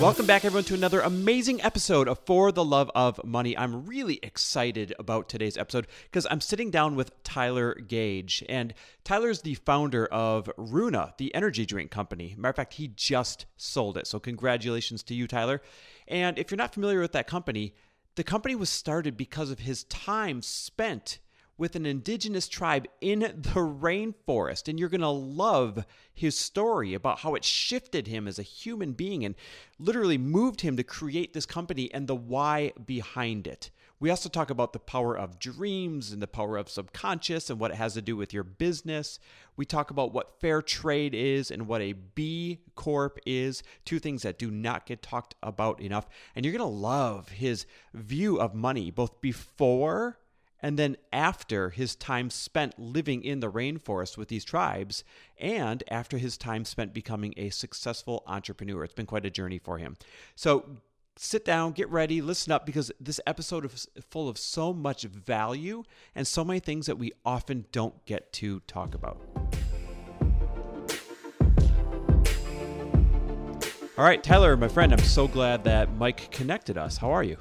Welcome back, everyone, to another amazing episode of For the Love of Money. I'm really excited about today's episode because I'm sitting down with Tyler Gage. And Tyler's the founder of Runa, the energy drink company. Matter of fact, he just sold it. So, congratulations to you, Tyler. And if you're not familiar with that company, the company was started because of his time spent with an indigenous tribe in the rainforest. And you're going to love his story about how it shifted him as a human being and literally moved him to create this company and the why behind it. We also talk about the power of dreams and the power of subconscious and what it has to do with your business. We talk about what fair trade is and what a B Corp is, two things that do not get talked about enough. And you're going to love his view of money, both before and then, after his time spent living in the rainforest with these tribes, and after his time spent becoming a successful entrepreneur, it's been quite a journey for him. So, sit down, get ready, listen up, because this episode is full of so much value and so many things that we often don't get to talk about. All right, Tyler, my friend, I'm so glad that Mike connected us. How are you?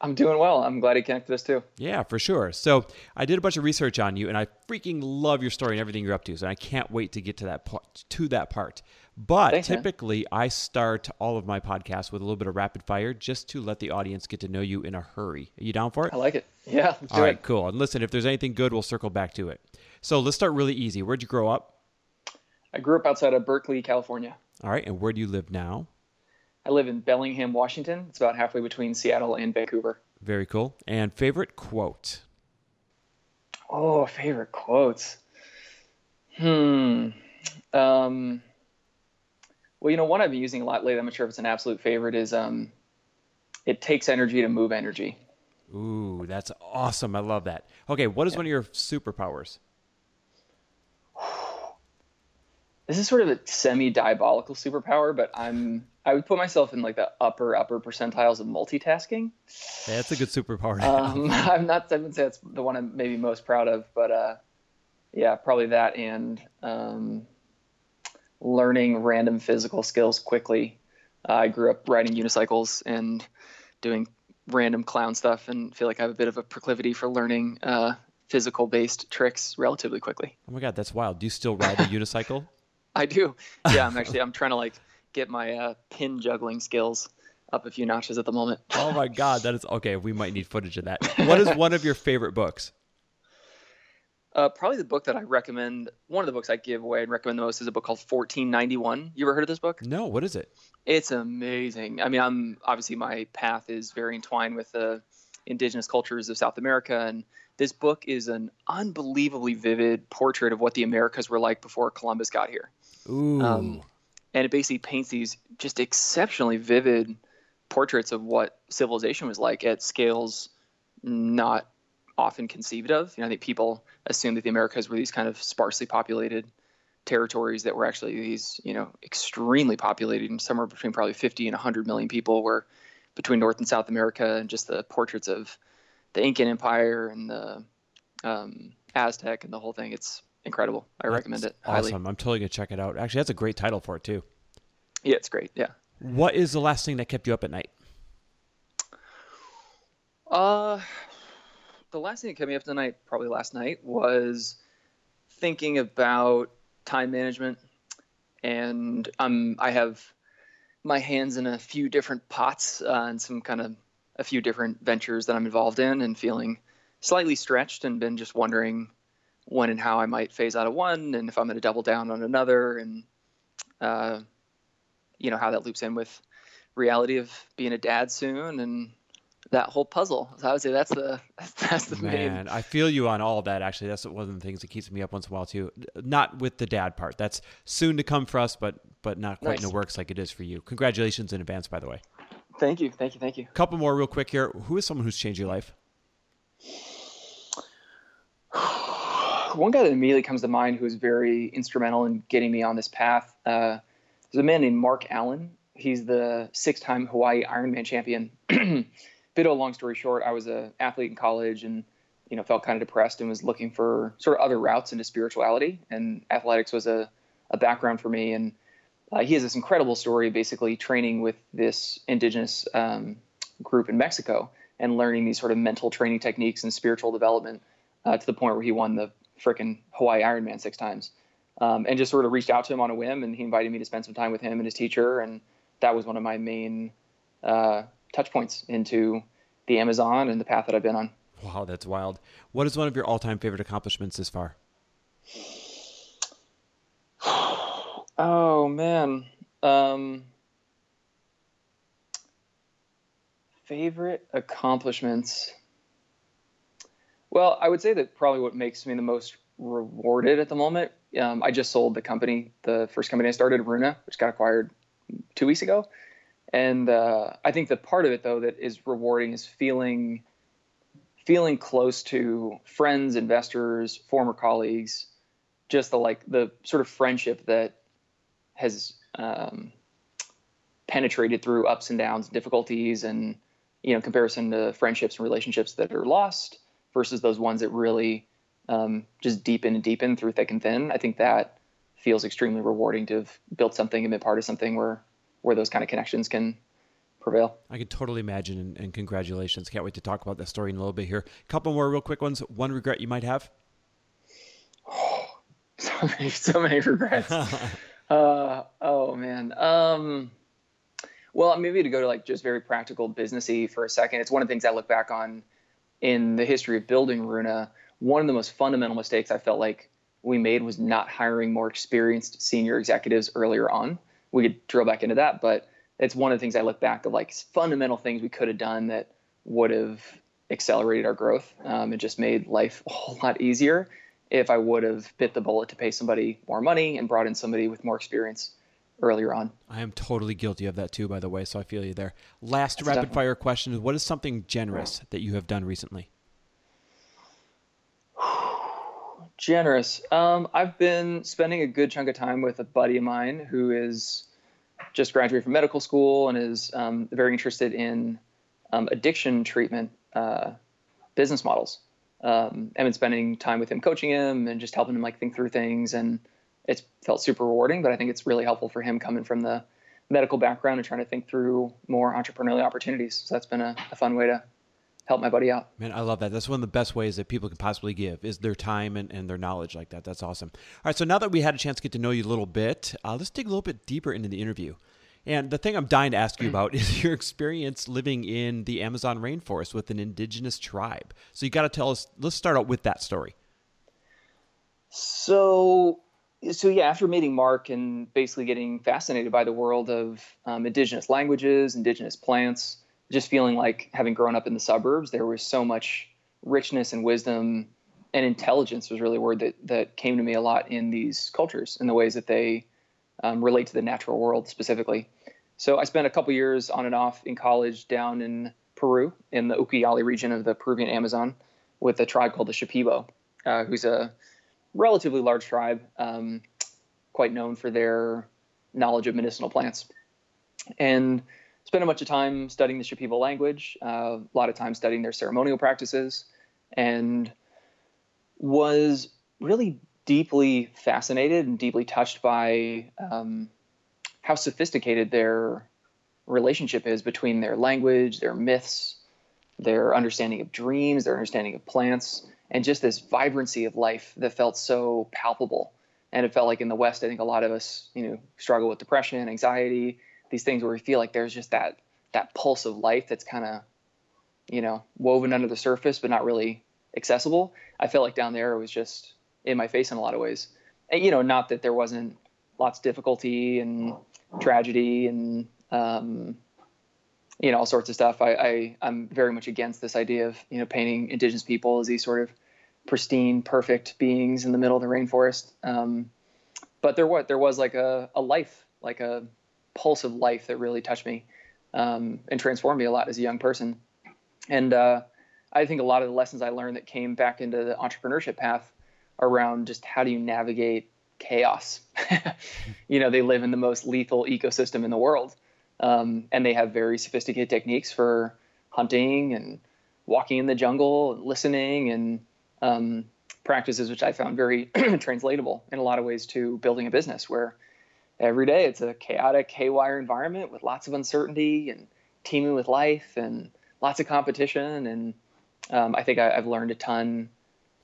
I'm doing well. I'm glad he connected us too. Yeah, for sure. So I did a bunch of research on you, and I freaking love your story and everything you're up to. So I can't wait to get to that part, to that part. But Thanks, typically, man. I start all of my podcasts with a little bit of rapid fire, just to let the audience get to know you in a hurry. Are you down for it? I like it. Yeah. all right. It. Cool. And listen, if there's anything good, we'll circle back to it. So let's start really easy. Where'd you grow up? I grew up outside of Berkeley, California. All right. And where do you live now? I live in Bellingham, Washington. It's about halfway between Seattle and Vancouver. Very cool. And favorite quote? Oh, favorite quotes. Hmm. Um, well, you know, one I've been using a lot lately, I'm not sure if it's an absolute favorite, is um, it takes energy to move energy. Ooh, that's awesome. I love that. Okay, what is yeah. one of your superpowers? This is sort of a semi diabolical superpower, but I'm I would put myself in like the upper upper percentiles of multitasking. Yeah, that's a good superpower. Um, I'm not. I would say that's the one I'm maybe most proud of, but uh, yeah, probably that and um, learning random physical skills quickly. Uh, I grew up riding unicycles and doing random clown stuff, and feel like I have a bit of a proclivity for learning uh, physical based tricks relatively quickly. Oh my god, that's wild! Do you still ride a unicycle? I do. Yeah, I'm actually I'm trying to like get my uh, pin juggling skills up a few notches at the moment. oh my god, that is okay. We might need footage of that. What is one of your favorite books? Uh, probably the book that I recommend. One of the books I give away and recommend the most is a book called 1491. You ever heard of this book? No. What is it? It's amazing. I mean, I'm obviously my path is very entwined with the indigenous cultures of South America, and this book is an unbelievably vivid portrait of what the Americas were like before Columbus got here. Ooh. Um, and it basically paints these just exceptionally vivid portraits of what civilization was like at scales not often conceived of. You know, I think people assume that the Americas were these kind of sparsely populated territories that were actually these, you know, extremely populated, and somewhere between probably 50 and 100 million people were between North and South America, and just the portraits of the Incan Empire and the um, Aztec and the whole thing. It's incredible. I that's recommend it. Highly. Awesome. I'm totally gonna check it out. Actually, that's a great title for it too. Yeah, it's great. Yeah. What is the last thing that kept you up at night? Uh, the last thing that kept me up tonight, probably last night, was thinking about time management, and um, I have my hands in a few different pots uh, and some kind of a few different ventures that I'm involved in, and feeling slightly stretched, and been just wondering when and how I might phase out of one, and if I'm going to double down on another, and uh, you know how that loops in with reality of being a dad soon, and that whole puzzle. So I would say that's the that's the man. Main. I feel you on all of that. Actually, that's one of the things that keeps me up once in a while too. Not with the dad part. That's soon to come for us, but but not quite nice. in the works like it is for you. Congratulations in advance, by the way. Thank you, thank you, thank you. Couple more real quick here. Who is someone who's changed your life? One guy that immediately comes to mind who was very instrumental in getting me on this path uh, is a man named Mark Allen. He's the six-time Hawaii Ironman champion. Bit of a long story short, I was an athlete in college and you know felt kind of depressed and was looking for sort of other routes into spirituality. And athletics was a, a background for me. And uh, he has this incredible story, basically training with this indigenous um, group in Mexico and learning these sort of mental training techniques and spiritual development uh, to the point where he won the freaking Hawaii Ironman six times. Um, and just sort of reached out to him on a whim, and he invited me to spend some time with him and his teacher, and that was one of my main uh, touch points into the Amazon and the path that I've been on. Wow, that's wild. What is one of your all-time favorite accomplishments this far? Oh man. Um, favorite accomplishments. Well, I would say that probably what makes me the most rewarded at the moment. Um, I just sold the company, the first company I started, Runa, which got acquired two weeks ago. And uh, I think the part of it though that is rewarding is feeling feeling close to friends, investors, former colleagues, just the like the sort of friendship that has um, penetrated through ups and downs, difficulties, and you know, comparison to friendships and relationships that are lost versus those ones that really um, just deepen and deepen through thick and thin. I think that feels extremely rewarding to have built something and been part of something where where those kind of connections can prevail. I can totally imagine, and, and congratulations. Can't wait to talk about that story in a little bit here. A couple more real quick ones. One regret you might have. Oh, so many, so many regrets. Uh, oh man. Um, well, maybe to go to like just very practical businessy for a second. It's one of the things I look back on in the history of building Runa. One of the most fundamental mistakes I felt like we made was not hiring more experienced senior executives earlier on. We could drill back into that, but it's one of the things I look back of like fundamental things we could have done that would have accelerated our growth um, and just made life a whole lot easier if I would have bit the bullet to pay somebody more money and brought in somebody with more experience earlier on. I am totally guilty of that too, by the way, so I feel you there. Last That's rapid definitely. fire question is: What is something generous that you have done recently? generous. Um, I've been spending a good chunk of time with a buddy of mine who is just graduated from medical school and is um, very interested in um, addiction treatment uh, business models um, I've been spending time with him, coaching him, and just helping him like think through things. And it's felt super rewarding. But I think it's really helpful for him coming from the medical background and trying to think through more entrepreneurial opportunities. So that's been a, a fun way to help my buddy out. Man, I love that. That's one of the best ways that people can possibly give is their time and, and their knowledge like that. That's awesome. All right, so now that we had a chance to get to know you a little bit, uh, let's dig a little bit deeper into the interview. And the thing I'm dying to ask you about is your experience living in the Amazon rainforest with an indigenous tribe. So you got to tell us. Let's start out with that story. So, so yeah, after meeting Mark and basically getting fascinated by the world of um, indigenous languages, indigenous plants, just feeling like having grown up in the suburbs, there was so much richness and wisdom and intelligence was really a word that that came to me a lot in these cultures and the ways that they um, relate to the natural world specifically. So I spent a couple years on and off in college down in Peru, in the Ucayali region of the Peruvian Amazon, with a tribe called the Shipibo, uh, who's a relatively large tribe, um, quite known for their knowledge of medicinal plants. And spent a bunch of time studying the Shipibo language, uh, a lot of time studying their ceremonial practices, and was really deeply fascinated and deeply touched by um, how sophisticated their relationship is between their language, their myths, their understanding of dreams, their understanding of plants, and just this vibrancy of life that felt so palpable. And it felt like in the West, I think a lot of us, you know, struggle with depression, anxiety, these things where we feel like there's just that that pulse of life that's kind of, you know, woven under the surface but not really accessible. I felt like down there it was just in my face in a lot of ways. And, you know, not that there wasn't lots of difficulty and tragedy and um, you know all sorts of stuff. I, I I'm very much against this idea of you know painting indigenous people as these sort of pristine, perfect beings in the middle of the rainforest. Um, but there was there was like a, a life, like a pulse of life that really touched me. um, and transformed me a lot as a young person. And uh, I think a lot of the lessons I learned that came back into the entrepreneurship path around just how do you navigate chaos. you know, they live in the most lethal ecosystem in the world, um, and they have very sophisticated techniques for hunting and walking in the jungle, and listening, and um, practices which I found very translatable in a lot of ways to building a business where every day it's a chaotic haywire environment with lots of uncertainty and teeming with life and lots of competition and um, I think I, have learned a ton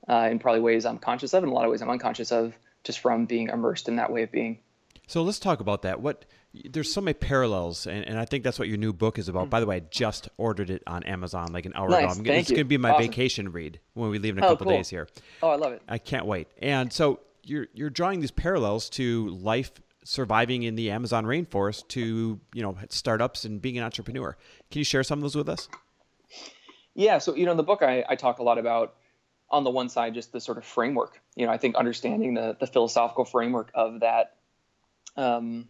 uh, in probably ways I'm conscious of and a lot of ways I'm unconscious of just from being immersed in that way of being. So let's talk about that. What there's so many parallels, and, and I think that's what your new book is about. Mm. By the way, I just ordered it on Amazon like an hour nice. ago. I'm, Thank it's going to be my awesome. vacation read when we leave in a oh, couple cool. days here. Oh, I love it. I can't wait. And so you're you're drawing these parallels to life surviving in the Amazon rainforest to you know startups and being an entrepreneur. Can you share some of those with us? Yeah. So you know, in the book, I, I talk a lot about on the one side just the sort of framework. You know, I think understanding the the philosophical framework of that. Um,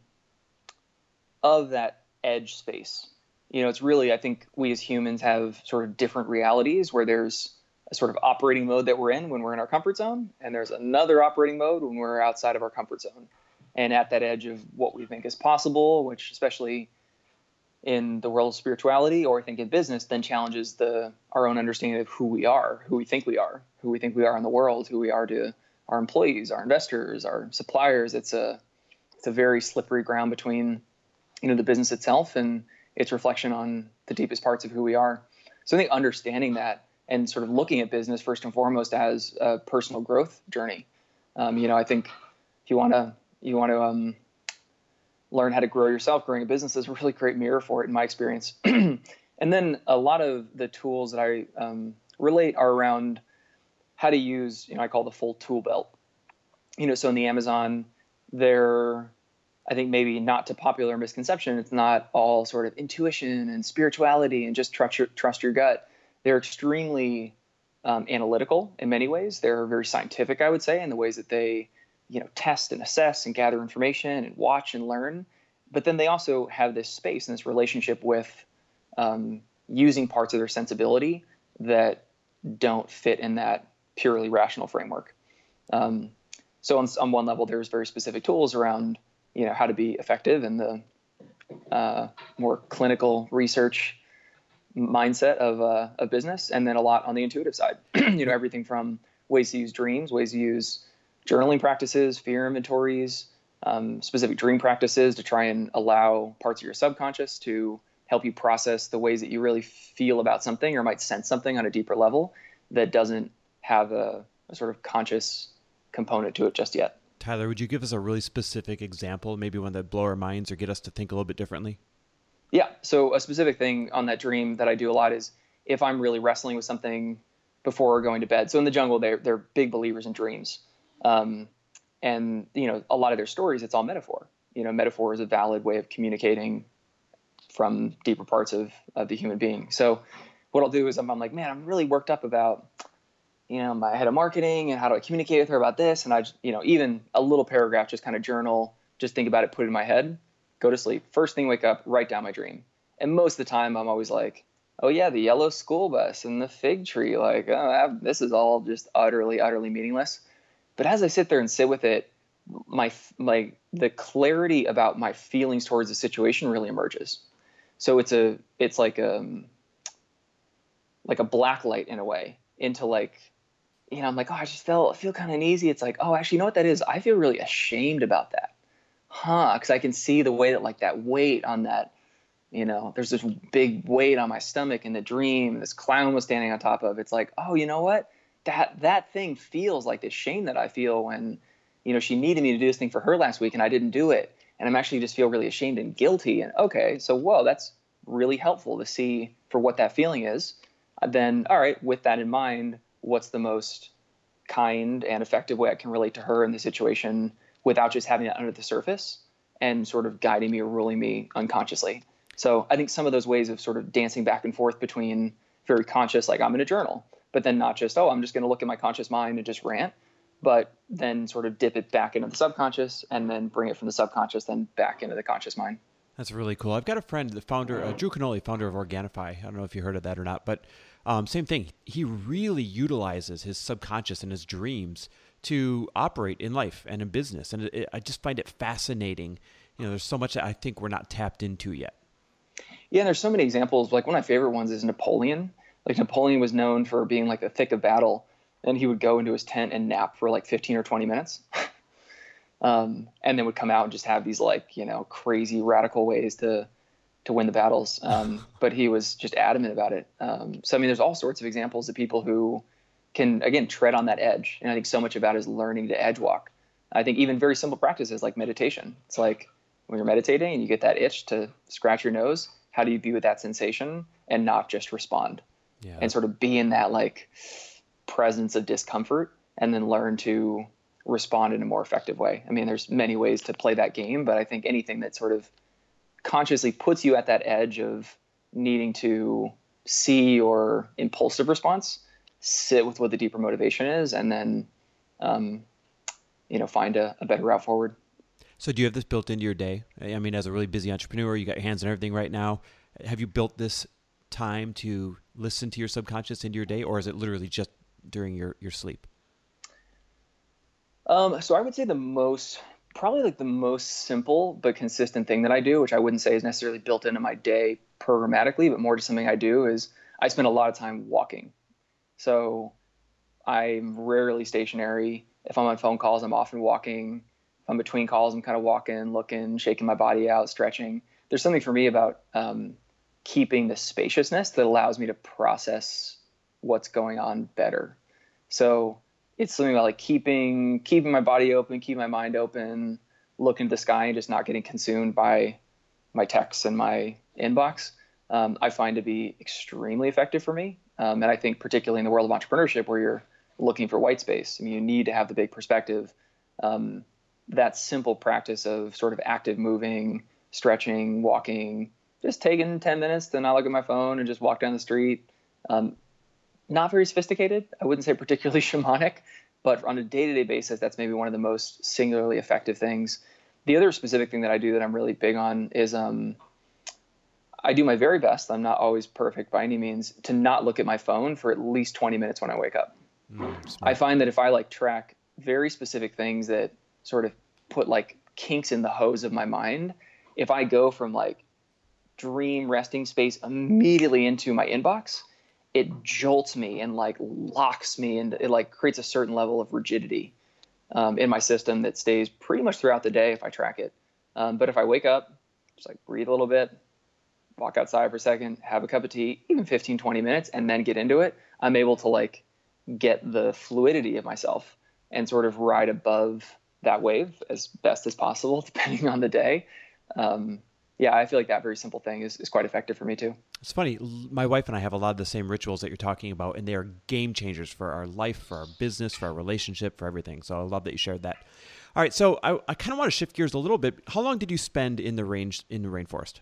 of that edge space. You know, it's really, I think we as humans have sort of different realities where there's a sort of operating mode that we're in when we're in our comfort zone, and there's another operating mode when we're outside of our comfort zone. And at that edge of what we think is possible, which especially in the world of spirituality or I think in business, then challenges the our own understanding of who we are, who we think we are, who we think we are in the world, who we are to our employees, our investors, our suppliers. It's a it's a very slippery ground between you know the business itself and its reflection on the deepest parts of who we are. So I think understanding that and sort of looking at business first and foremost as a personal growth journey. Um, you know, I think if you want to you want to um, learn how to grow yourself, growing a business is a really great mirror for it in my experience. and then a lot of the tools that I um, relate are around how to use, you know, I call the full tool belt. You know, so in the Amazon, there I think maybe not to popular misconception, it's not all sort of intuition and spirituality and just trust your, trust your gut. They're extremely um, analytical in many ways. They're very scientific, I would say, in the ways that they, you know, test and assess and gather information and watch and learn. But then they also have this space and this relationship with um, using parts of their sensibility that don't fit in that purely rational framework. Um, so on, on one level, there's very specific tools around you know how to be effective in the uh, more clinical research mindset of uh, a business, and then a lot on the intuitive side. you know, everything from ways to use dreams, ways to use journaling practices, fear inventories, um, specific dream practices to try and allow parts of your subconscious to help you process the ways that you really feel about something or might sense something on a deeper level that doesn't have a, a sort of conscious component to it just yet. Tyler, would you give us a really specific example, maybe one that blow our minds or get us to think a little bit differently? Yeah. So a specific thing on that dream that I do a lot is if I'm really wrestling with something before going to bed. So in the jungle, they're they're big believers in dreams, um, and you know a lot of their stories it's all metaphor. You know, metaphor is a valid way of communicating from deeper parts of of the human being. So what I'll do is I'm, I'm like, man, I'm really worked up about you know, my head of marketing and how do I communicate with her about this? And I, just, you know, even a little paragraph, just kind of journal, just think about it, put it in my head, go to sleep. First thing, wake up, write down my dream. And most of the time, I'm always like, oh yeah, the yellow school bus and the fig tree. Like, oh, this is all just utterly, utterly meaningless. But as I sit there and sit with it, my my the clarity about my feelings towards the situation really emerges. So it's a it's like um like a black light in a way into like you know, I'm like, oh, I just felt feel kind of uneasy. It's like, oh, actually, you know what that is? I feel really ashamed about that, huh? Because I can see the way that like that weight on that, you know, there's this big weight on my stomach in the dream. This clown was standing on top of. It's like, oh, you know what? That that thing feels like this shame that I feel when, you know, she needed me to do this thing for her last week and I didn't do it, and I'm actually just feel really ashamed and guilty. And okay, so whoa, that's really helpful to see for what that feeling is. Then, all right, with that in mind what's the most kind and effective way I can relate to her in the situation without just having it under the surface and sort of guiding me or ruling me unconsciously. So I think some of those ways of sort of dancing back and forth between very conscious, like I'm in a journal, but then not just, oh, I'm just going to look at my conscious mind and just rant, but then sort of dip it back into the subconscious and then bring it from the subconscious then back into the conscious mind. That's really cool. I've got a friend, the founder, uh, Drew Canole, founder of Organifi. I don't know if you heard of that or not, but um, same thing. He really utilizes his subconscious and his dreams to operate in life and in business, and it, it, I just find it fascinating. You know, there's so much that I think we're not tapped into yet. Yeah, and there's so many examples. Like one of my favorite ones is Napoleon. Like Napoleon was known for being like the thick of battle, and he would go into his tent and nap for like 15 or 20 minutes. um, and then would come out and just have these like you know crazy radical ways to to win the battles. Um, but he was just adamant about it. Um, so I mean, there's all sorts of examples of people who can again tread on that edge, and I think so much about is learning to edge walk. I think even very simple practices like meditation. It's like when you're meditating and you get that itch to scratch your nose, how do you be with that sensation and not just respond? Yeah. And sort of be in that like presence of discomfort and then learn to respond in a more effective way. I mean, there's many ways to play that game, but I think anything that sort of consciously puts you at that edge of needing to see your impulsive response, sit with what the deeper motivation is, and then, um, you know, find a, a better route forward. So, do you have this built into your day? I mean, as a really busy entrepreneur, you got your hands on everything right now. Have you built this time to listen to your subconscious into your day, or is it literally just during your, your sleep? Um, so I would say the most, probably like the most simple but consistent thing that I do, which I wouldn't say is necessarily built into my day programmatically, but more just something I do is I spend a lot of time walking. So I'm rarely stationary. If I'm on phone calls, I'm often walking. If I'm between calls, I'm kind of walking, looking, shaking my body out, stretching. There's something for me about um, keeping the spaciousness that allows me to process what's going on better. So it's something about like keeping keeping my body open, keeping my mind open, looking at the sky and just not getting consumed by my texts and my inbox. Um, I find to be extremely effective for me. Um, and I think particularly in the world of entrepreneurship where you're looking for white space, I mean, you need to have the big perspective. Um, that simple practice of sort of active moving, stretching, walking, just taking 10 minutes to not look at my phone and just walk down the street. Um, not very sophisticated. I wouldn't say particularly shamanic, but on a day to day basis, that's maybe one of the most singularly effective things. The other specific thing that I do that I'm really big on is um, I do my very best. I'm not always perfect by any means to not look at my phone for at least 20 minutes when I wake up. Mm, I find that if I like track very specific things that sort of put like kinks in the hose of my mind, if I go from like dream resting space immediately into my inbox, it jolts me and like locks me and it like creates a certain level of rigidity um, in my system that stays pretty much throughout the day if I track it. Um, but if I wake up, just like breathe a little bit, walk outside for a second, have a cup of tea, even 15, 20 minutes, and then get into it, I'm able to like get the fluidity of myself and sort of ride above that wave as best as possible, depending on the day. Um, yeah, I feel like that very simple thing is, is quite effective for me too. It's funny. My wife and I have a lot of the same rituals that you're talking about, and they are game changers for our life, for our business, for our relationship, for everything. So I love that you shared that. All right, so I, I kind of want to shift gears a little bit. How long did you spend in the range in the rainforest?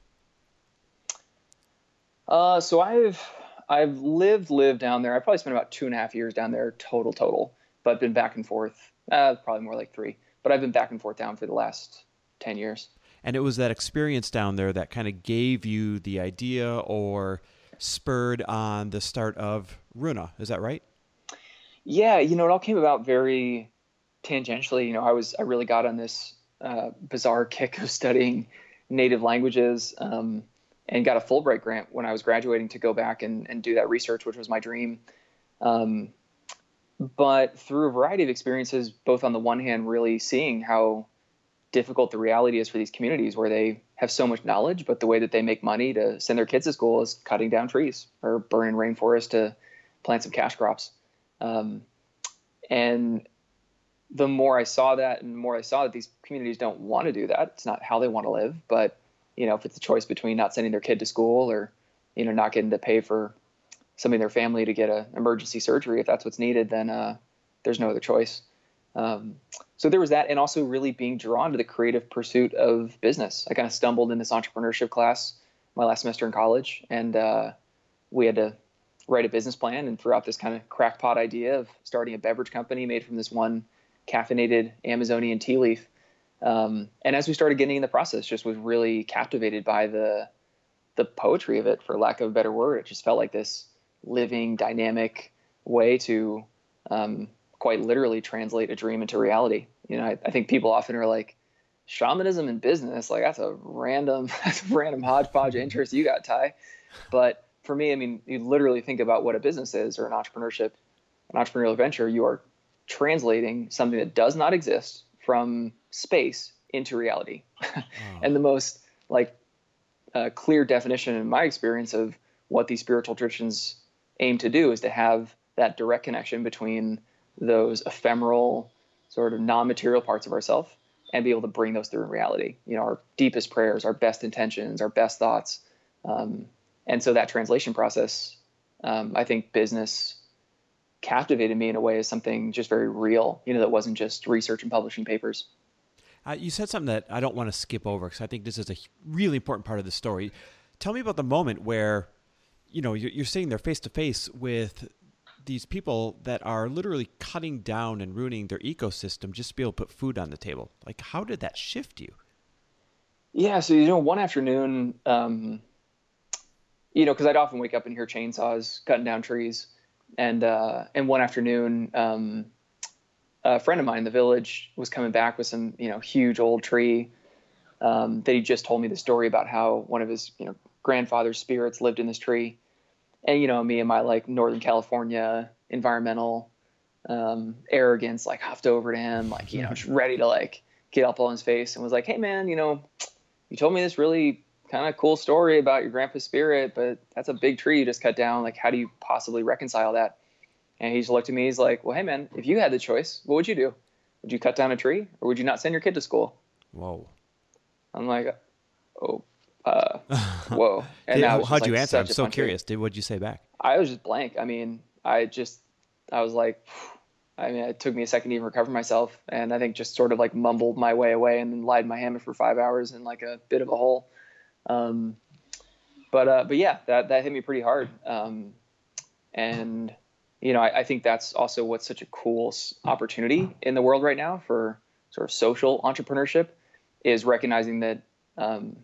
Uh, so I've I've lived lived down there. I probably spent about two and a half years down there total total, but been back and forth. Uh, probably more like three, but I've been back and forth down for the last ten years and it was that experience down there that kind of gave you the idea or spurred on the start of Runa. Is that right? Yeah, you know, it all came about very tangentially. You know, I was I really got on this uh, bizarre kick of studying native languages um, and got a Fulbright grant when I was graduating to go back and, and do that research, which was my dream. Um, but through a variety of experiences, both on the one hand, really seeing how difficult the reality is for these communities where they have so much knowledge, but the way that they make money to send their kids to school is cutting down trees or burning rainforest to plant some cash crops. Um, and the more I saw that, and the more I saw that these communities don't want to do that. It's not how they want to live, but you know, if it's a choice between not sending their kid to school or you know not getting to pay for somebody in their family to get an emergency surgery if that's what's needed, then uh, there's no other choice. Um, so there was that, and also really being drawn to the creative pursuit of business. I kind of stumbled in this entrepreneurship class my last semester in college, and uh, we had to write a business plan and throw out this kind of crackpot idea of starting a beverage company made from this one caffeinated Amazonian tea leaf. Um, and as we started getting in the process, just was really captivated by the the poetry of it, for lack of a better word. It just felt like this living, dynamic way to um, quite literally translate a dream into reality. You know, I, I think people often are like, shamanism and business, like that's a random, that's a random hodgepodge interest you got, Ty. But for me, I mean, you literally think about what a business is or an entrepreneurship, an entrepreneurial venture. You are translating something that does not exist from space into reality. Oh. and the most like uh, clear definition in my experience of what these spiritual traditions aim to do is to have that direct connection between those ephemeral sort of non-material parts of ourselves and be able to bring those through in reality. You know our deepest prayers our best intentions our best thoughts. Um, and so that translation process um, i think business captivated me in a way as something just very real you know that wasn't just research and publishing papers. Uh, you said something that i don't want to skip over because i think this is a really important part of the story. Tell me about the moment where you know you're, you're sitting there face to face with these people that are literally cutting down and ruining their ecosystem just to be able to put food on the table. Like, how did that shift you? Yeah, so you know, one afternoon, um, you know, because I'd often wake up and hear chainsaws cutting down trees, and uh, and one afternoon, um, a friend of mine in the village was coming back with some, you know, huge old tree um, that he just told me the story about how one of his, you know, grandfather's spirits lived in this tree, and you know me and my like Northern California environmental um, arrogance like huffed over to him like you know just ready to like get up on his face and was like hey man you know you told me this really kind of cool story about your grandpa's spirit but that's a big tree you just cut down. Like how do you possibly reconcile that? And he just looked at me he's like well hey man if you had the choice what would you do? Would you cut down a tree or would you not send your kid to school? Whoa. I'm like oh uh, whoa. And Did, how'd like you answer? I'm so curious. Did what'd you say back? I was just blank. I mean, I just, I was like, I mean, it took me a second to even recover myself, and I think just sort of like mumbled my way away, and then lied in my hammock for five hours in like a bit of a hole. Um, but uh, but yeah, that that hit me pretty hard. Um, and you know, I, I, think that's also what's such a cool opportunity in the world right now for sort of social entrepreneurship is recognizing that um,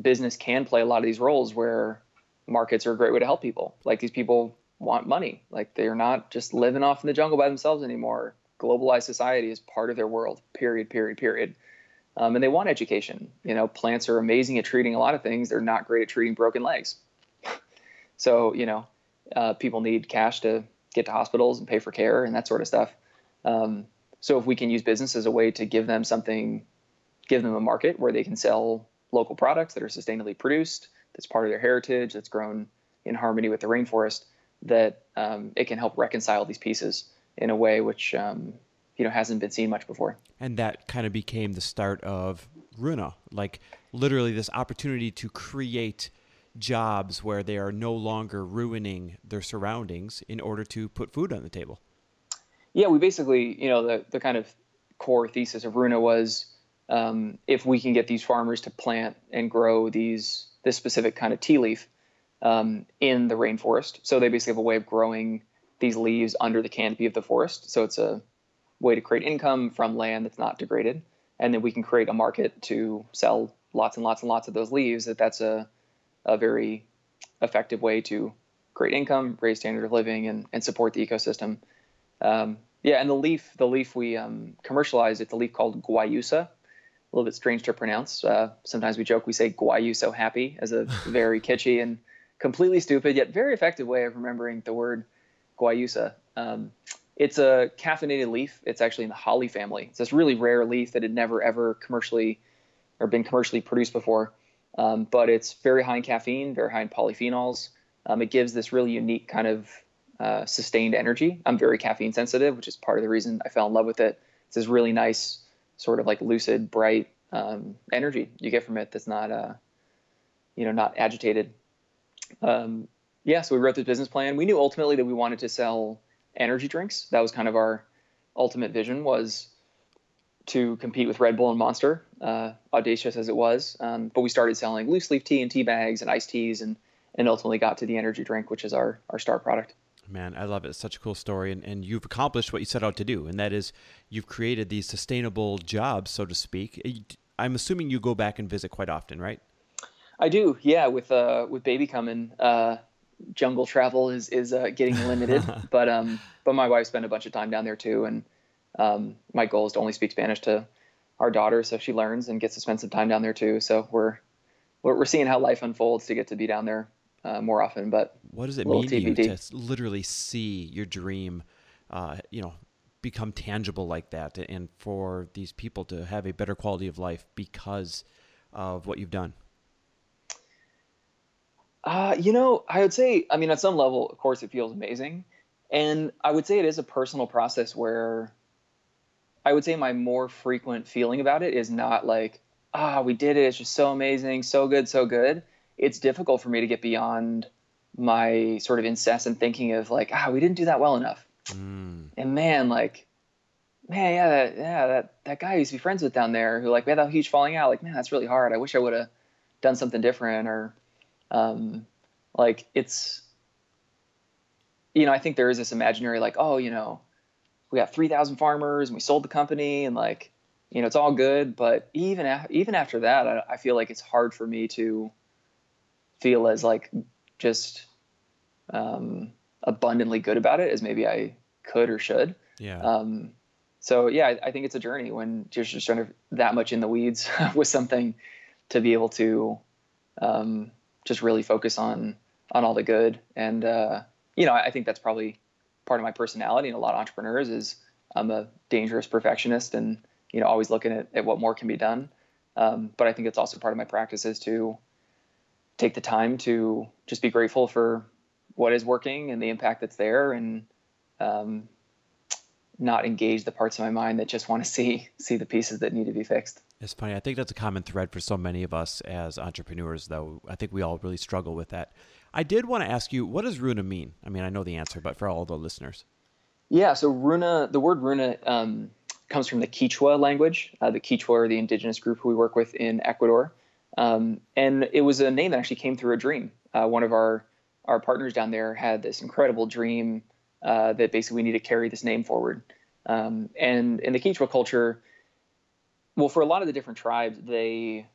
business can play a lot of these roles where markets are a great way to help people. Like these people want money. Like they're not just living off in the jungle by themselves anymore. Globalized society is part of their world. Period. Period. Period. Um, and they want education. You know, plants are amazing at treating a lot of things. They're not great at treating broken legs. so you know, uh, people need cash to get to hospitals and pay for care and that sort of stuff. Um, so if we can use business as a way to give them something, give them a market where they can sell local products that are sustainably produced, that's part of their heritage, that's grown in harmony with the rainforest, that um, it can help reconcile these pieces in a way which um, you know hasn't been seen much before. And that kind of became the start of Runa, like literally this opportunity to create jobs where they are no longer ruining their surroundings in order to put food on the table. Yeah, we basically, you know, the the kind of core thesis of Runa was um, if we can get these farmers to plant and grow these this specific kind of tea leaf um, in the rainforest. So they basically have a way of growing these leaves under the canopy of the forest. So it's a way to create income from land that's not degraded, and then we can create a market to sell lots and lots and lots of those leaves. That that's a a very effective way to create income, raise standard of living, and, and support the ecosystem. Um, yeah, and the leaf, the leaf we um, commercialized, it's a leaf called guayusa, a little bit strange to pronounce. Uh, sometimes we joke we say "Guayu so happy" as a very kitschy and completely stupid yet very effective way of remembering the word guayusa. Um, it's a caffeinated leaf. It's actually in the holly family. It's this really rare leaf that had never ever commercially or been commercially produced before. Um, but it's very high in caffeine, very high in polyphenols. Um, it gives this really unique kind of uh, sustained energy. I'm very caffeine sensitive, which is part of the reason I fell in love with it. It's this really nice sort of like lucid, bright um, energy you get from it that's not, uh, you know, not agitated. Um, yeah, so we wrote this business plan. We knew ultimately that we wanted to sell energy drinks. That was kind of our ultimate vision was to compete with Red Bull and Monster, uh, audacious as it was. Um, but we started selling loose leaf tea and tea bags and iced teas and, and ultimately got to the energy drink, which is our, our star product. Man, I love it. It's such a cool story. And, and you've accomplished what you set out to do, and that is you've created these sustainable jobs, so to speak. I'm assuming you go back and visit quite often, right? I do, yeah. With uh, with baby coming, uh, jungle travel is is uh, getting limited. but um, but my wife spent a bunch of time down there too, and um, my goal is to only speak Spanish to our daughter, so she learns and gets to spend some time down there too. So we're we're, we're seeing how life unfolds to get to be down there uh, more often. But what does it mean to you to literally see your dream, uh, you know, become tangible like that, and for these people to have a better quality of life because of what you've done? Uh, you know, I would say, I mean, at some level, of course, it feels amazing. And I would say it is a personal process where I would say my more frequent feeling about it is not like, ah, we did it. It's just so amazing, so good, so good. It's difficult for me to get beyond my sort of incessant thinking of like, ah, we didn't do that well enough. Mm. And man, like, man, yeah, that, yeah, that, that guy I used to be friends with down there who like, we had that huge falling out. Like, man, that's really hard. I wish I would have done something different or, um, like it's, you know, I think there is this imaginary like, oh, you know, we got 3,000 farmers and we sold the company and like, you know, it's all good. But even af- even after that, I, I feel like it's hard for me to feel as like just um, abundantly good about it as maybe I could or should. Yeah. Um, so yeah, I, I, think it's a journey when you're just sort of that much in the weeds with something to be able to um, just really focus on on all the good. And uh, you know, I, I think that's probably part of my personality and a lot of entrepreneurs is I'm a dangerous perfectionist and you know always looking at, at what more can be done. Um, but I think it's also part of my practice is to take the time to just be grateful for what is working and the impact that's there and um, not engage the parts of my mind that just want to see see the pieces that need to be fixed. It's funny. I think that's a common thread for so many of us as entrepreneurs, though. I think we all really struggle with that. I did want to ask you, what does Runa mean? I mean, I know the answer, but for all the listeners. Yeah, so Runa, the word Runa um, comes from the Quechua language. Uh, the Quechua are the indigenous group who we work with in Ecuador. Um, and it was a name that actually came through a dream. Uh, one of our, our partners down there had this incredible dream uh, that basically we need to carry this name forward. Um, and in the Quechua culture, well, for a lot of the different tribes, they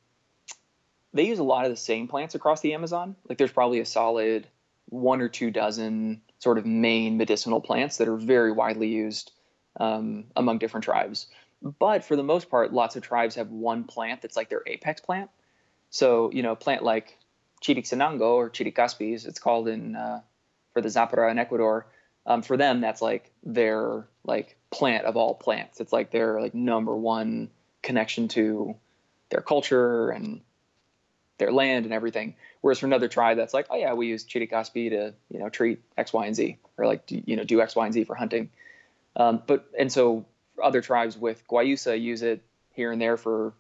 they use a lot of the same plants across the Amazon. Like there's probably a solid one or two dozen sort of main medicinal plants that are very widely used um, among different tribes. But for the most part, lots of tribes have one plant that's like their apex plant. So you know, plant like Chiricsanango or Chiricaspis, it's called in uh, for the Zapara in Ecuador. Um, for them, that's like their like plant of all plants. It's like their like number one connection to their culture and their land and everything. Whereas for another tribe, that's like, oh yeah, we use Chiricaspi to you know treat X, Y, and Z, or like you know do X, Y, and Z for hunting. Um, but and so other tribes with Guayusa use it here and there for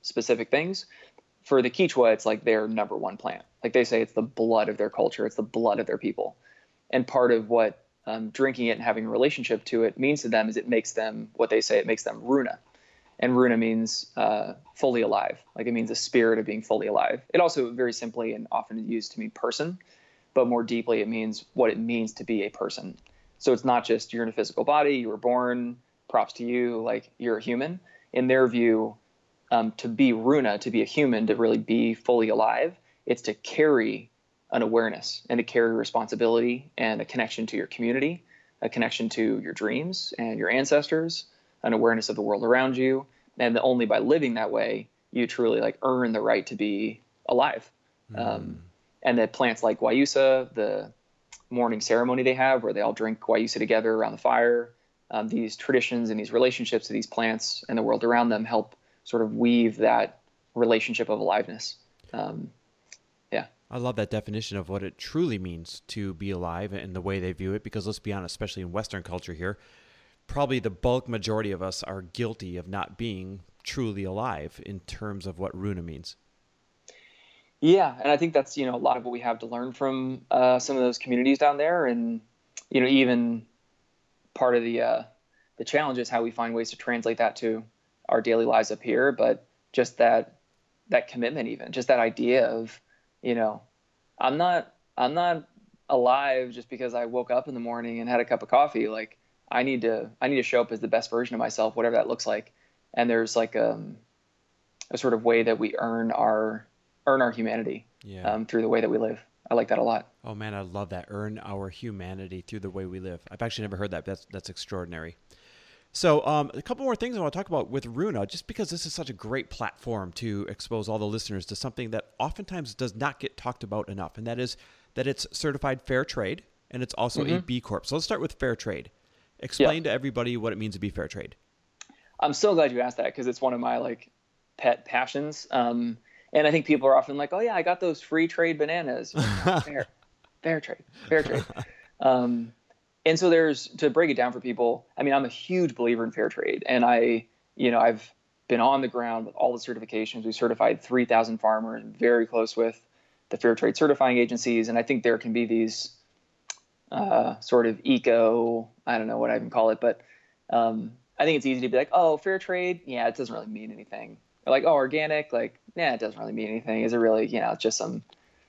specific things. For the Quechua, it's like their number one plant. Like they say, it's the blood of their culture, it's the blood of their people. And part of what um, drinking it and having a relationship to it means to them is it makes them what they say it makes them runa. And runa means uh, fully alive. Like it means a spirit of being fully alive. It also very simply and often used to mean person but more deeply it means what it means to be a person. So it's not just you're in a physical body you were born props to you like you're a human. In their view um, to be runa to be a human to really be fully alive it's to carry an awareness and to carry responsibility and a connection to your community a connection to your dreams and your ancestors an awareness of the world around you, and only by living that way you truly like earn the right to be alive. Mm. Um, and that plants like guayusa, the morning ceremony they have where they all drink guayusa together around the fire, um, these traditions and these relationships to these plants and the world around them help sort of weave that relationship of aliveness. Um, yeah. I love that definition of what it truly means to be alive and the way they view it, because let's be honest, especially in Western culture here, probably the bulk majority of us are guilty of not being truly alive in terms of what runa means. Yeah, and I think that's you know a lot of what we have to learn from uh, some of those communities down there, and you know even part of the uh, the challenge is how we find ways to translate that to our daily lives up here. But just that that commitment, even just that idea of you know I'm not I'm not alive just because I woke up in the morning and had a cup of coffee. Like I need to I need to show up as the best version of myself, whatever that looks like. And there's like um, a sort of way that we earn our earn our humanity yeah. um, through the way that we live. I like that a lot. Oh man, I love that. Earn our humanity through the way we live. I've actually never heard that. That's that's extraordinary. So, um, a couple more things I want to talk about with Runa, just because this is such a great platform to expose all the listeners to something that oftentimes does not get talked about enough, and that is that it's certified fair trade and it's also mm-hmm. a B Corp. So let's start with fair trade. Explain yeah. to everybody what it means to be fair trade. I'm so glad you asked that because it's one of my like pet passions. Um, and I think people are often like, "Oh yeah, I got those free trade bananas." fair, fair trade, fair trade. Um, and so there's to break it down for people. I mean, I'm a huge believer in fair trade, and I, you know, I've been on the ground with all the certifications. We certified 3,000 farmers, very close with the fair trade certifying agencies, and I think there can be these uh, sort of eco, I don't know what I even call it, but um, I think it's easy to be like, oh, fair trade, yeah, it doesn't really mean anything. Or like, oh, organic, like, yeah, it doesn't really mean anything. Is it really, you know, it's just some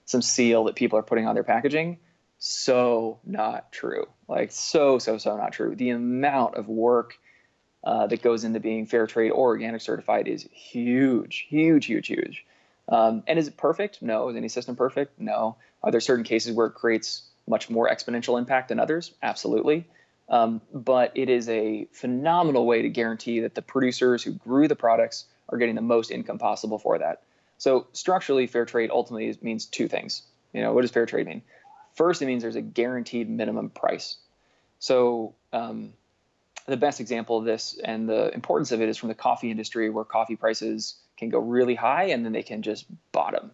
some seal that people are putting on their packaging? So not true. Like so so so not true. The amount of work uh, that goes into being fair trade or organic certified is huge, huge, huge, huge. Um, and is it perfect? No. Is any system perfect? No. Are there certain cases where it creates much more exponential impact than others? Absolutely. Um, but it is a phenomenal way to guarantee that the producers who grew the products are getting the most income possible for that. So structurally, fair trade ultimately means two things. You know, what does fair trade mean? First, it means there's a guaranteed minimum price. So um, the best example of this and the importance of it is from the coffee industry, where coffee prices can go really high and then they can just bottom.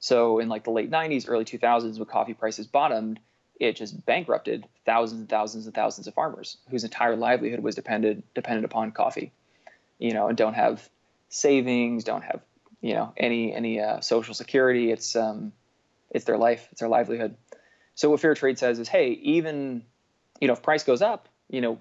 So in like the late 90s, early 2000s, when coffee prices bottomed, it just bankrupted thousands and thousands and thousands of farmers whose entire livelihood was dependent dependent upon coffee, you know, and don't have savings, don't have you know any any uh, social security. It's um, it's their life, it's their livelihood. So what fair trade says is, hey, even you know if price goes up, you know,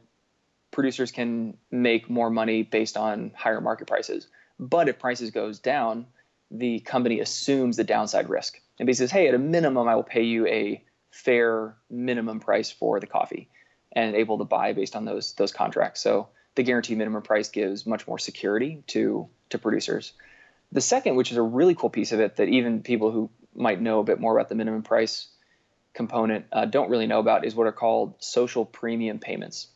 producers can make more money based on higher market prices. But if prices goes down, the company assumes the downside risk and basically says, hey, at a minimum, I will pay you a fair minimum price for the coffee and able to buy based on those those contracts. So the guaranteed minimum price gives much more security to to producers. The second, which is a really cool piece of it that even people who might know a bit more about the minimum price component uh, don't really know about, is what are called social premium payments.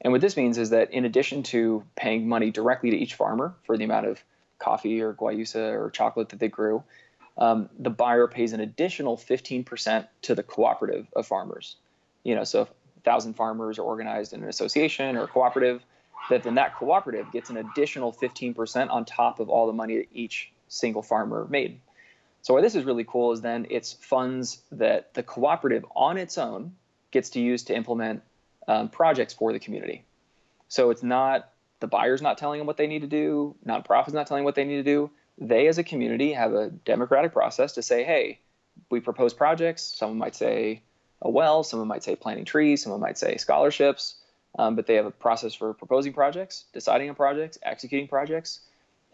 And what this means is that in addition to paying money directly to each farmer for the amount of coffee or guayusa or chocolate that they grew, um, the buyer pays an additional 15% to the cooperative of farmers. You know, so if a thousand farmers are organized in an association or a cooperative, that then that cooperative gets an additional 15% on top of all the money that each single farmer made. So why this is really cool is then it's funds that the cooperative on its own gets to use to implement um, projects for the community. So it's not the buyer's not telling them what they need to do, nonprofits not telling them what they need to do. They, as a community, have a democratic process to say, hey, we propose projects. Someone might say a well, someone might say planting trees, someone might say scholarships, um, but they have a process for proposing projects, deciding on projects, executing projects,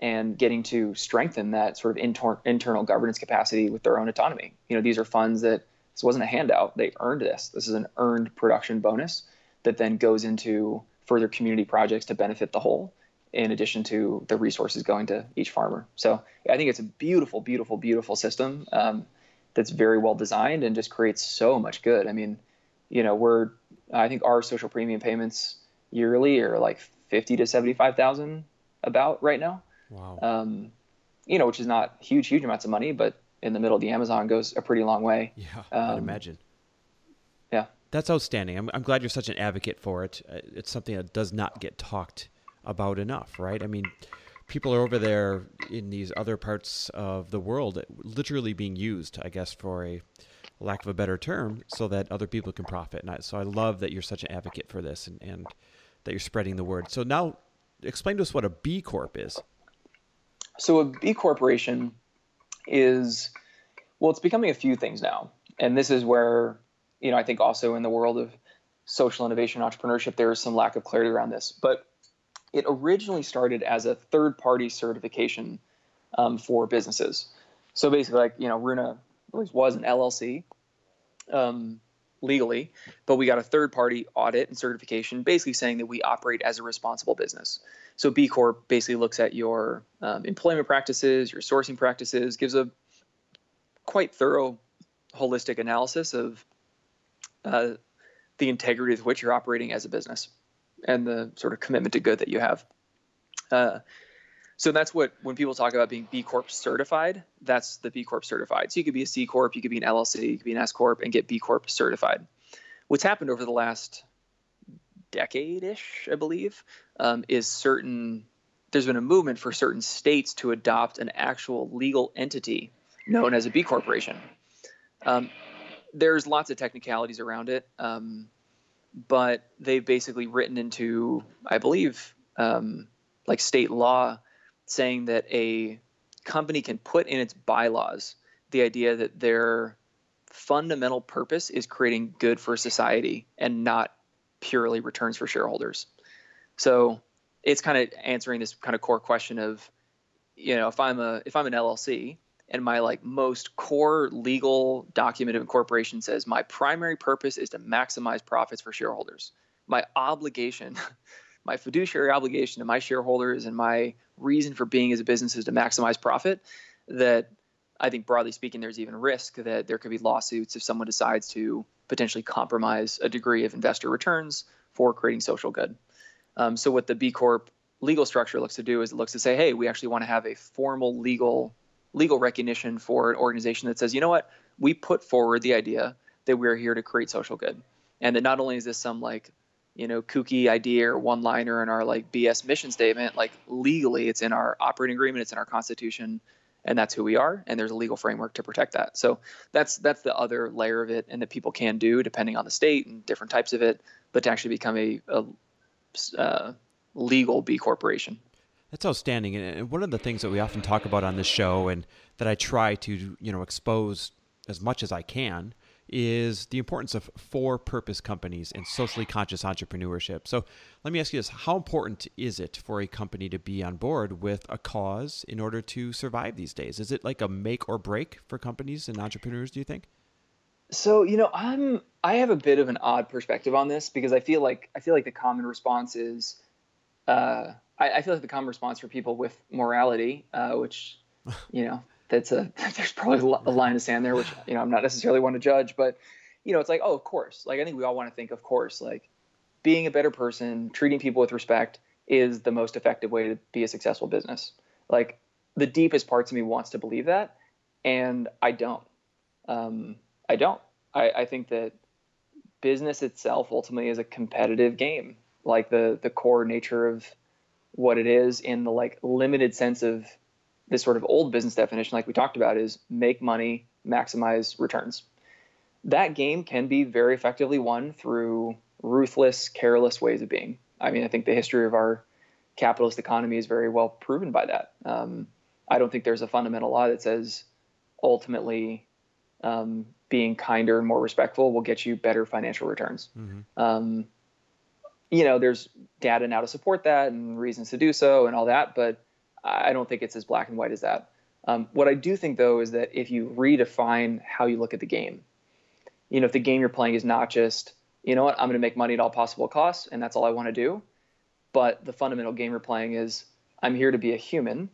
and getting to strengthen that sort of inter- internal governance capacity with their own autonomy. You know, these are funds that this wasn't a handout; they earned this. This is an earned production bonus that then goes into further community projects to benefit the whole in addition to the resources going to each farmer. So I think it's a beautiful, beautiful, beautiful system um, that's very well designed and just creates so much good. I mean, you know, we're I think our social premium payments yearly are like fifty to seventy five thousand about right now. Wow. Um, you know, which is not huge, huge amounts of money, but in the middle of the Amazon goes a pretty long way. Yeah, um, I'd imagine. Yeah. That's outstanding. I'm, I'm glad you're such an advocate for it. Uh, it's something that does not get talked about enough, right? I mean, people are over there in these other parts of the world literally being used, I guess, for a lack of a better term, so that other people can profit. And I, so I love that you're such an advocate for this and, and that you're spreading the word. So now explain to us what a B Corp is. So a B Corporation is, well, it's becoming a few things now. And this is where you know, I think also in the world of social innovation entrepreneurship, there is some lack of clarity around this. But it originally started as a third party certification um, for businesses. So basically, like, you know, Runa was an LLC. Um, legally, but we got a third party audit and certification basically saying that we operate as a responsible business. So B Corp basically looks at your um, employment practices, your sourcing practices, gives a quite thorough, holistic analysis of uh, the integrity with which you're operating as a business and the sort of commitment to good that you have. Uh, so that's what when people talk about being B Corp certified, that's the B Corp certified. So you could be a C Corp, you could be an LLC, you could be an S Corp, and get B Corp certified. What's happened over the last decade-ish, I believe, um, is certain. There's been a movement for certain states to adopt an actual legal entity known as a B corporation. Um, there's lots of technicalities around it, um, but they've basically written into, I believe, um, like state law saying that a company can put in its bylaws the idea that their fundamental purpose is creating good for society and not purely returns for shareholders. So it's kind of answering this kind of core question of, you know, if I'm a if I'm an LLC and my like most core legal document of incorporation says my primary purpose is to maximize profits for shareholders. My obligation my fiduciary obligation to my shareholders and my reason for being as a business is to maximize profit, that I think broadly speaking, there's even risk that there could be lawsuits if someone decides to potentially compromise a degree of investor returns for creating social good. Um, so what the B Corp legal structure looks to do is it looks to say, hey, we actually want to have a formal legal legal recognition for an organization that says, you know what, we put forward the idea that we're here to create social good, and that not only is this some like you know, kooky idea or one liner in our like BS mission statement. Like legally, it's in our operating agreement, it's in our constitution, and that's who we are. And there's a legal framework to protect that. So that's that's the other layer of it, and that people can do depending on the state and different types of it, but to actually become a, a uh, legal B corporation. That's outstanding, and one of the things that we often talk about on this show, and that I try to you know expose as much as I can, is the importance of for purpose companies and socially conscious entrepreneurship. So let me ask you this How important is it for a company to be on board with a cause in order to survive these days? Is it like a make or break for companies and entrepreneurs, do you think? So, you know, I'm I have a bit of an odd perspective on this because I feel like I feel like the common response is uh, I, I, feel like the common response for people with morality, uh, which you know that's a there's probably a line of sand there, which you know I'm not necessarily one to judge, but you know it's like oh of course, like I think we all want to think of course like being a better person, treating people with respect is the most effective way to be a successful business. Like the deepest parts of me wants to believe that, and I don't. Um, I don't. I, I think that business itself ultimately is a competitive game. Like the the core nature of what it is in the like limited sense of this sort of old business definition, like we talked about, is make money, maximize returns. That game can be very effectively won through ruthless, careless ways of being. I mean, I think the history of our capitalist economy is very well proven by that. Um, I don't think there's a fundamental law that says ultimately um, being kinder and more respectful will get you better financial returns. Mm-hmm. Um, you know, there's data now to support that and reasons to do so and all that, but I don't think it's as black and white as that. Um, what I do think, though, is that if you redefine how you look at the game, you know, if the game you're playing is not just, you know what, I'm going to make money at all possible costs, and that's all I want to do, but the fundamental game you're playing is, I'm here to be a human,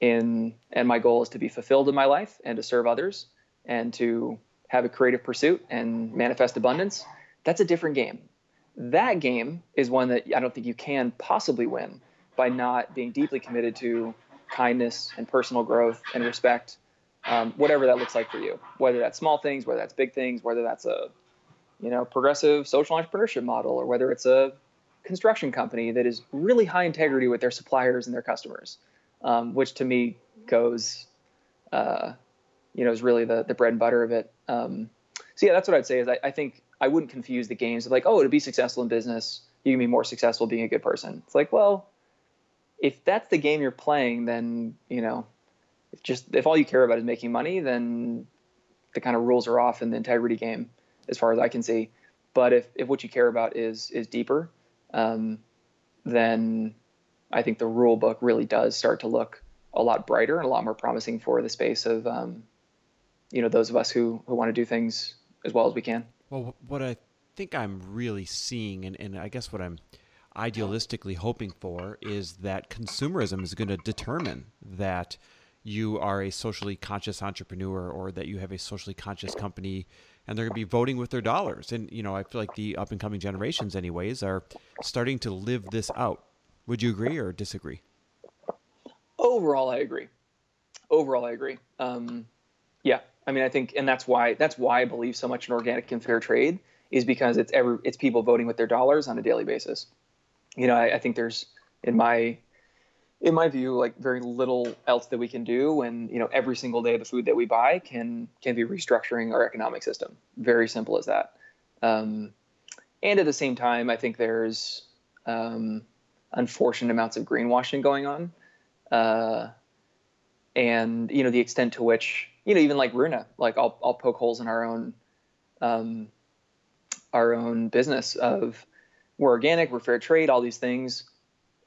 in, and my goal is to be fulfilled in my life and to serve others and to have a creative pursuit and manifest abundance. That's a different game. That game is one that I don't think you can possibly win by not being deeply committed to kindness and personal growth and respect, um, whatever that looks like for you. Whether that's small things, whether that's big things, whether that's a you know progressive social entrepreneurship model, or whether it's a construction company that is really high integrity with their suppliers and their customers, um, which to me goes, uh, you know, is really the the bread and butter of it. Um, so yeah, that's what I'd say. Is I, I think I wouldn't confuse the games of like, oh, to be successful in business, you can be more successful being a good person. It's like, well, if that's the game you're playing, then you know, if just if all you care about is making money, then the kind of rules are off in the integrity game, as far as I can see. But if, if what you care about is is deeper, um, then I think the rule book really does start to look a lot brighter and a lot more promising for the space of um, you know those of us who who want to do things as well as we can. Well, what I think I'm really seeing, and, and I guess what I'm idealistically hoping for, is that consumerism is going to determine that you are a socially conscious entrepreneur or that you have a socially conscious company and they're going to be voting with their dollars. And, you know, I feel like the up and coming generations, anyways, are starting to live this out. Would you agree or disagree? Overall, I agree. Overall, I agree. Um, yeah, I mean, I think, and that's why that's why I believe so much in organic and fair trade is because it's every it's people voting with their dollars on a daily basis. You know, I, I think there's in my in my view, like very little else that we can do when you know every single day the food that we buy can can be restructuring our economic system. Very simple as that. Um, and at the same time, I think there's um, unfortunate amounts of greenwashing going on, uh, and you know the extent to which you know even like Runa, like I'll I'll poke holes in our own um, our own business of we're organic, we're fair trade, all these things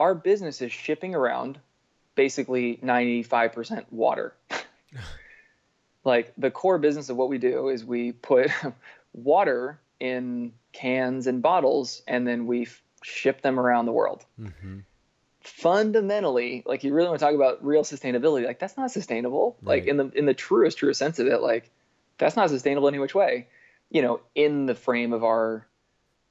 our business is shipping around basically 95% water. like the core business of what we do is we put water in cans and bottles and then we f- ship them around the world. Mm-hmm. Fundamentally, like you really want to talk about real sustainability, like that's not sustainable. Right. Like in the in the truest truest sense of it, like that's not sustainable in any which way. You know, in the frame of our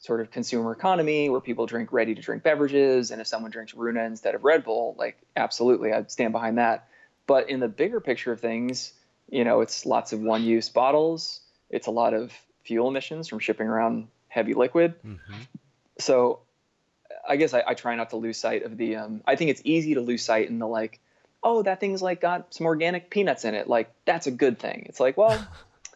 sort of consumer economy where people drink ready to drink beverages and if someone drinks Runa instead of Red Bull, like absolutely I'd stand behind that. But in the bigger picture of things, you know, it's lots of one use bottles, it's a lot of fuel emissions from shipping around heavy liquid. Mm-hmm. So I guess I, I, try not to lose sight of the um, I think it's easy to lose sight in the like, oh, that thing's like got some organic peanuts in it. Like that's a good thing. It's like, well,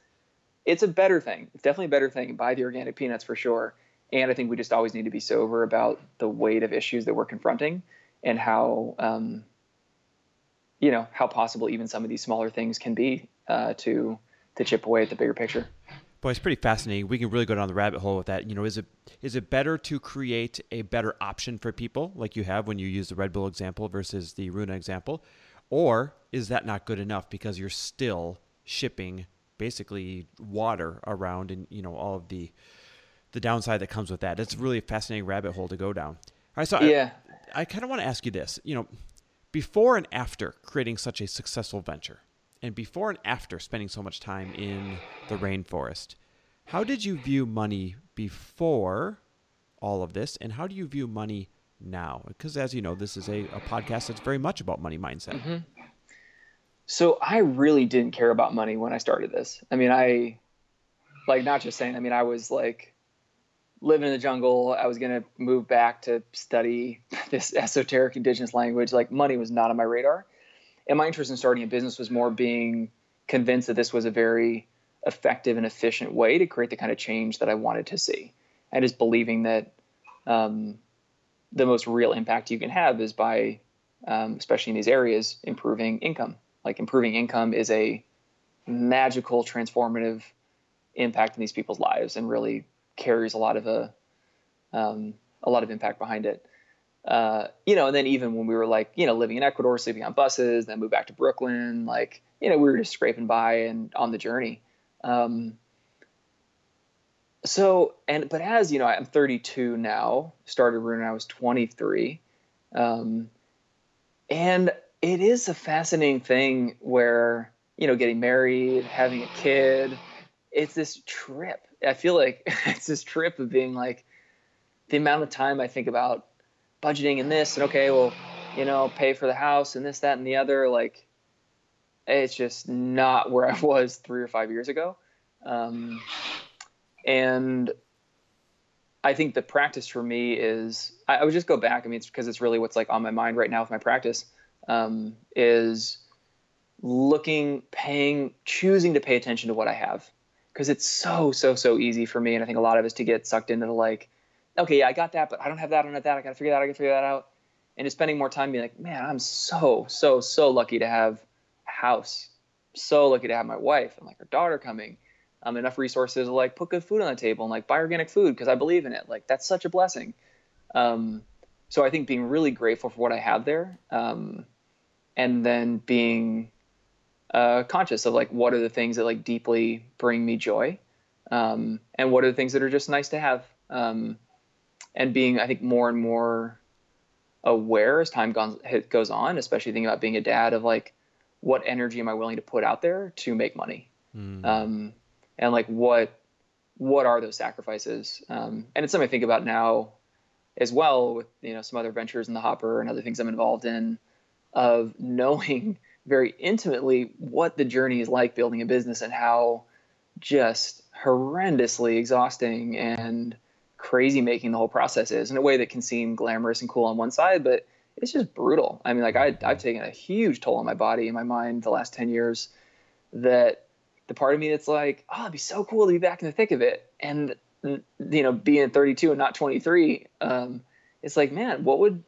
it's a better thing. It's definitely a better thing. Buy the organic peanuts for sure and I think we just always need to be sober about the weight of issues that we're confronting and how, um, you know, how possible even some of these smaller things can be uh, to to chip away at the bigger picture. Boy, it's pretty fascinating. We can really go down the rabbit hole with that. You know, is it is it better to create a better option for people like you have when you use the Red Bull example versus the Runa example, or is that not good enough because you're still shipping basically water around and you know all of the the downside that comes with that. It's really a fascinating rabbit hole to go down. All right, so yeah. I, I kind of want to ask you this. You know, before and after creating such a successful venture, and before and after spending so much time in the rainforest, how did you view money before all of this, and how do you view money now? Because as you know, this is a, a podcast that's very much about money mindset. Mm-hmm. So I really didn't care about money when I started this. I mean, I like not just saying. I mean, I was like living in the jungle. I was going to move back to study this esoteric indigenous language. Like money was not on my radar. And my interest in starting a business was more being convinced that this was a very effective and efficient way to create the kind of change that I wanted to see. And just believing that um, the most real impact you can have is by, um, especially in these areas, improving income. Like improving income is a magical, transformative impact in these people's lives and really carries a lot of a um, a lot of impact behind it. Uh, you know, and then even when we were like, you know, living in Ecuador, sleeping on buses, then moved back to Brooklyn, like, you know, we were just scraping by and on the journey. Um, so, and, but as, you know, I'm 32 now, started when I was 23. Um, and it is a fascinating thing where, you know, getting married, having a kid, it's this trip I feel like it's this trip of being like the amount of time I think about budgeting and this and okay, well, you know, pay for the house and this, that, and the other. Like, it's just not where I was three or five years ago. Um, and I think the practice for me is I, I, would just go back. I mean, it's because it's really what's like on my mind right now with my practice um, is looking, paying, choosing to pay attention to what I have because it's so so so easy for me and i think a lot of us to get sucked into the like okay yeah i got that but i don't have that i don't have that i gotta figure that out i gotta figure that out. And just spending more time being like man i'm so so so lucky to have a house. So lucky to have my wife and like her daughter coming. Um, enough resources to like put good food on the table and like buy organic food because i believe in it. Like that's such a blessing. Um, so i think being really grateful for what i have there um, and then being uh, conscious of like what are the things that like deeply bring me joy um, and what are the things that are just nice to have, um, and being I think more and more aware as time goes goes on, especially thinking about being a dad of like what energy am I willing to put out there to make money, mm. um, and like what what are those sacrifices? Um, and it's something I think about now as well with you know some other ventures in the hopper and other things I'm involved in of knowing very intimately what the journey is like building a business and how just horrendously exhausting and crazy making the whole process is in a way that can seem glamorous and cool on one side, but it's just brutal. I mean, like I, I've taken a huge toll on my body and my mind the last 10 years that the part of me that's like, oh, it'd be so cool to be back in the thick of it. And, you know, being 32 and not 23, um, it's like, man, what would,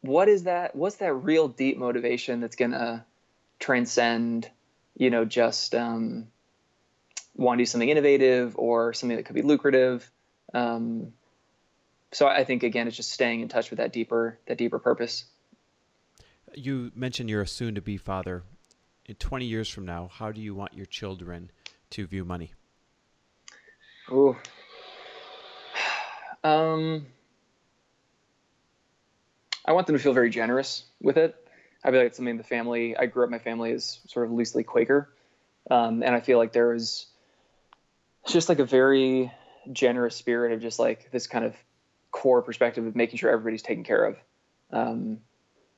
what is that? What's that real deep motivation that's going to transcend, you know, just, um, want to do something innovative or something that could be lucrative. Um, so I think again, it's just staying in touch with that deeper, that deeper purpose. You mentioned you're a soon-to-be father in 20 years from now, how do you want your children to view money? Ooh. Um, I want them to feel very generous with it. I feel like it's something the family, I grew up, my family is sort of loosely Quaker. Um, and I feel like there is just like a very generous spirit of just like this kind of core perspective of making sure everybody's taken care of. Um,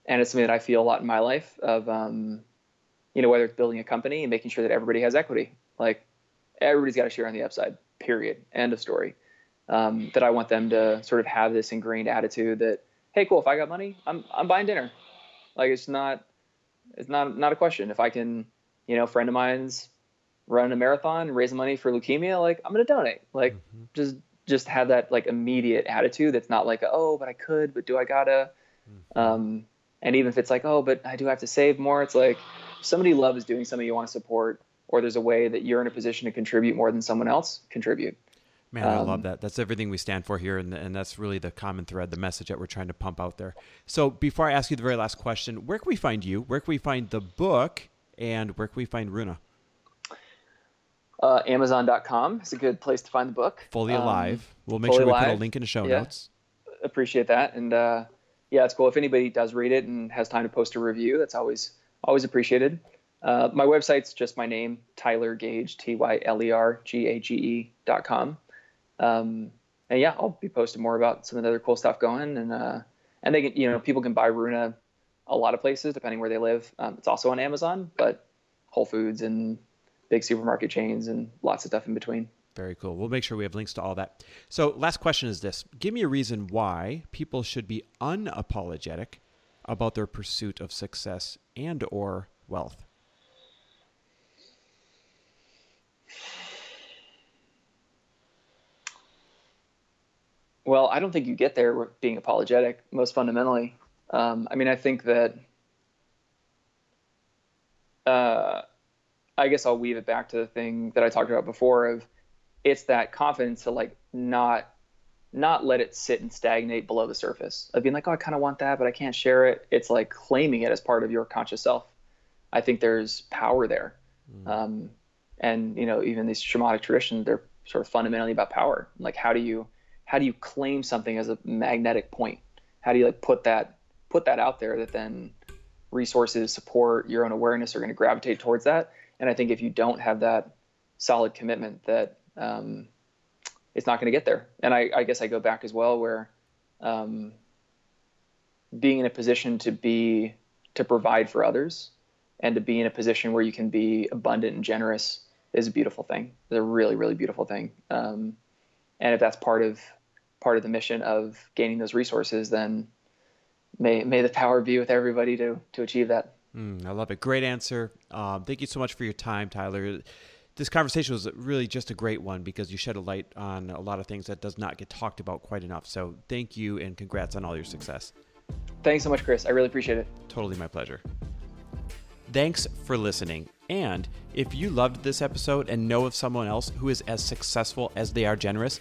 and it's something that I feel a lot in my life of, um, you know, whether it's building a company and making sure that everybody has equity, like everybody's got to share on the upside, period. End of story. Um, that I want them to sort of have this ingrained attitude that, hey, cool, if I got money, I'm, I'm buying dinner. Like it's not, it's not, not a question. If I can, you know, a friend of mine's running a marathon, raising money for leukemia, like I'm going to donate. Like mm-hmm. just, just have that like immediate attitude. That's not like, oh, but I could, but do I gotta? Mm-hmm. Um, and even if it's like, oh, but I do have to save more, it's like, somebody loves doing something you want to support, or there's a way that you're in a position to contribute more than someone else, contribute. Man, I love um, that. That's everything we stand for here, and, and that's really the common thread, the message that we're trying to pump out there. So, before I ask you the very last question, where can we find you? Where can we find the book? And where can we find Runa? Uh, Amazon.com is a good place to find the book. Fully um, Alive. We'll make sure we put a link in the show yeah. notes. Appreciate that. And uh, yeah, it's cool. If anybody does read it and has time to post a review, that's always always appreciated. Uh, my website's just my name, Tyler Gage, T Y L E R G A G E dot com. Um, and yeah, I'll be posting more about some of the other cool stuff going. And uh, and they you know, people can buy Runa a lot of places depending where they live. Um, it's also on Amazon, but Whole Foods and big supermarket chains and lots of stuff in between. Very cool. We'll make sure we have links to all that. So, last question is this: Give me a reason why people should be unapologetic about their pursuit of success and or wealth. Well, I don't think you get there with being apologetic. Most fundamentally, um, I mean, I think that. Uh, I guess I'll weave it back to the thing that I talked about before of it's that confidence to like not not let it sit and stagnate below the surface of being like, oh, I kind of want that, but I can't share it. It's like claiming it as part of your conscious self. I think there's power there. Mm. Um, and you know, even these shamanic traditions, they're sort of fundamentally about power. Like, how do you how do you claim something as a magnetic point? How do you like put that put that out there that then resources, support, your own awareness are going to gravitate towards that? And I think if you don't have that solid commitment, that um, it's not going to get there. And I, I, guess I go back as well, where um, being in a position to be to provide for others and to be in a position where you can be abundant and generous is a beautiful thing. It's a really, really beautiful thing. Um, and if that's part of part of the mission of gaining those resources, then may may the power be with everybody to to achieve that. Mm, I love it. Great answer. Um, thank you so much for your time, Tyler. This conversation was really just a great one because you shed a light on a lot of things that does not get talked about quite enough. So thank you and congrats on all your success. Thanks so much, Chris. I really appreciate it. Totally my pleasure. Thanks for listening. And if you loved this episode and know of someone else who is as successful as they are generous,